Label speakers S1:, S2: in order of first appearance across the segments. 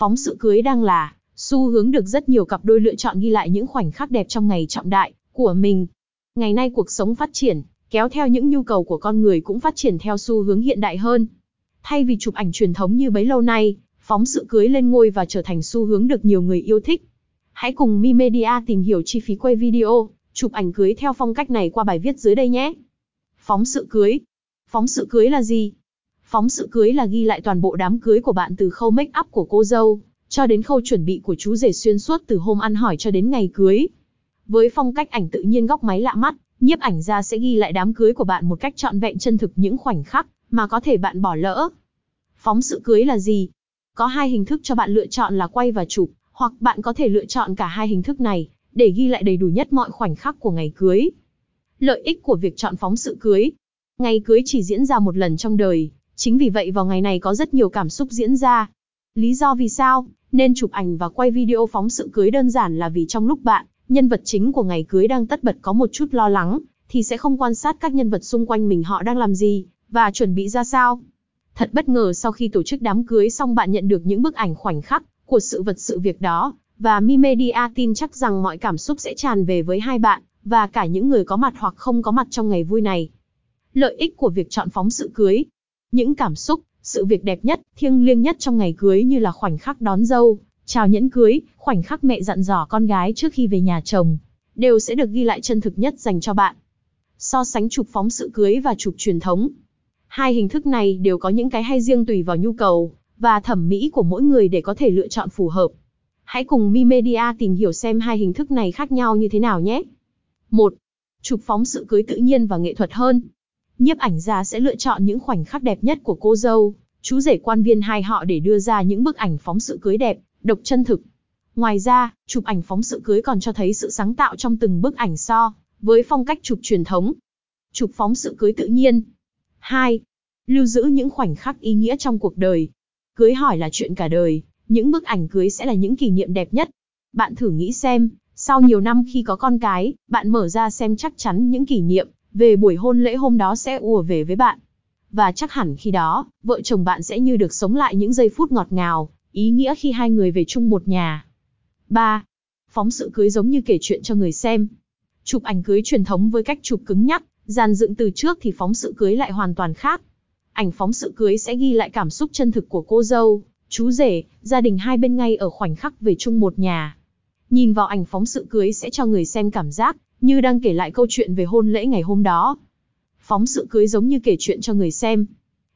S1: Phóng sự cưới đang là xu hướng được rất nhiều cặp đôi lựa chọn ghi lại những khoảnh khắc đẹp trong ngày trọng đại của mình. Ngày nay cuộc sống phát triển, kéo theo những nhu cầu của con người cũng phát triển theo xu hướng hiện đại hơn. Thay vì chụp ảnh truyền thống như bấy lâu nay, phóng sự cưới lên ngôi và trở thành xu hướng được nhiều người yêu thích. Hãy cùng Mi Media tìm hiểu chi phí quay video, chụp ảnh cưới theo phong cách này qua bài viết dưới đây nhé. Phóng sự cưới. Phóng sự cưới là gì? Phóng sự cưới là ghi lại toàn bộ đám cưới của bạn từ khâu make up của cô dâu, cho đến khâu chuẩn bị của chú rể xuyên suốt từ hôm ăn hỏi cho đến ngày cưới. Với phong cách ảnh tự nhiên góc máy lạ mắt, nhiếp ảnh gia sẽ ghi lại đám cưới của bạn một cách trọn vẹn chân thực những khoảnh khắc mà có thể bạn bỏ lỡ. Phóng sự cưới là gì? Có hai hình thức cho bạn lựa chọn là quay và chụp, hoặc bạn có thể lựa chọn cả hai hình thức này để ghi lại đầy đủ nhất mọi khoảnh khắc của ngày cưới. Lợi ích của việc chọn phóng sự cưới. Ngày cưới chỉ diễn ra một lần trong đời, chính vì vậy vào ngày này có rất nhiều cảm xúc diễn ra. Lý do vì sao nên chụp ảnh và quay video phóng sự cưới đơn giản là vì trong lúc bạn, nhân vật chính của ngày cưới đang tất bật có một chút lo lắng, thì sẽ không quan sát các nhân vật xung quanh mình họ đang làm gì, và chuẩn bị ra sao. Thật bất ngờ sau khi tổ chức đám cưới xong bạn nhận được những bức ảnh khoảnh khắc của sự vật sự việc đó, và Mi Media tin chắc rằng mọi cảm xúc sẽ tràn về với hai bạn, và cả những người có mặt hoặc không có mặt trong ngày vui này. Lợi ích của việc chọn phóng sự cưới. Những cảm xúc, sự việc đẹp nhất, thiêng liêng nhất trong ngày cưới như là khoảnh khắc đón dâu, chào nhẫn cưới, khoảnh khắc mẹ dặn dò con gái trước khi về nhà chồng, đều sẽ được ghi lại chân thực nhất dành cho bạn. So sánh chụp phóng sự cưới và chụp truyền thống. Hai hình thức này đều có những cái hay riêng tùy vào nhu cầu và thẩm mỹ của mỗi người để có thể lựa chọn phù hợp. Hãy cùng Mi Media tìm hiểu xem hai hình thức này khác nhau như thế nào nhé. 1. Chụp phóng sự cưới tự nhiên và nghệ thuật hơn. Nhiếp ảnh gia sẽ lựa chọn những khoảnh khắc đẹp nhất của cô dâu, chú rể quan viên hai họ để đưa ra những bức ảnh phóng sự cưới đẹp, độc chân thực. Ngoài ra, chụp ảnh phóng sự cưới còn cho thấy sự sáng tạo trong từng bức ảnh so với phong cách chụp truyền thống. Chụp phóng sự cưới tự nhiên. 2. Lưu giữ những khoảnh khắc ý nghĩa trong cuộc đời. Cưới hỏi là chuyện cả đời, những bức ảnh cưới sẽ là những kỷ niệm đẹp nhất. Bạn thử nghĩ xem, sau nhiều năm khi có con cái, bạn mở ra xem chắc chắn những kỷ niệm về buổi hôn lễ hôm đó sẽ ùa về với bạn. Và chắc hẳn khi đó, vợ chồng bạn sẽ như được sống lại những giây phút ngọt ngào, ý nghĩa khi hai người về chung một nhà. 3. Phóng sự cưới giống như kể chuyện cho người xem. Chụp ảnh cưới truyền thống với cách chụp cứng nhắc, dàn dựng từ trước thì phóng sự cưới lại hoàn toàn khác. Ảnh phóng sự cưới sẽ ghi lại cảm xúc chân thực của cô dâu, chú rể, gia đình hai bên ngay ở khoảnh khắc về chung một nhà. Nhìn vào ảnh phóng sự cưới sẽ cho người xem cảm giác như đang kể lại câu chuyện về hôn lễ ngày hôm đó. Phóng sự cưới giống như kể chuyện cho người xem.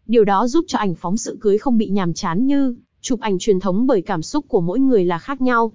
S1: Điều đó giúp cho ảnh phóng sự cưới không bị nhàm chán như chụp ảnh truyền thống bởi cảm xúc của mỗi người là khác nhau,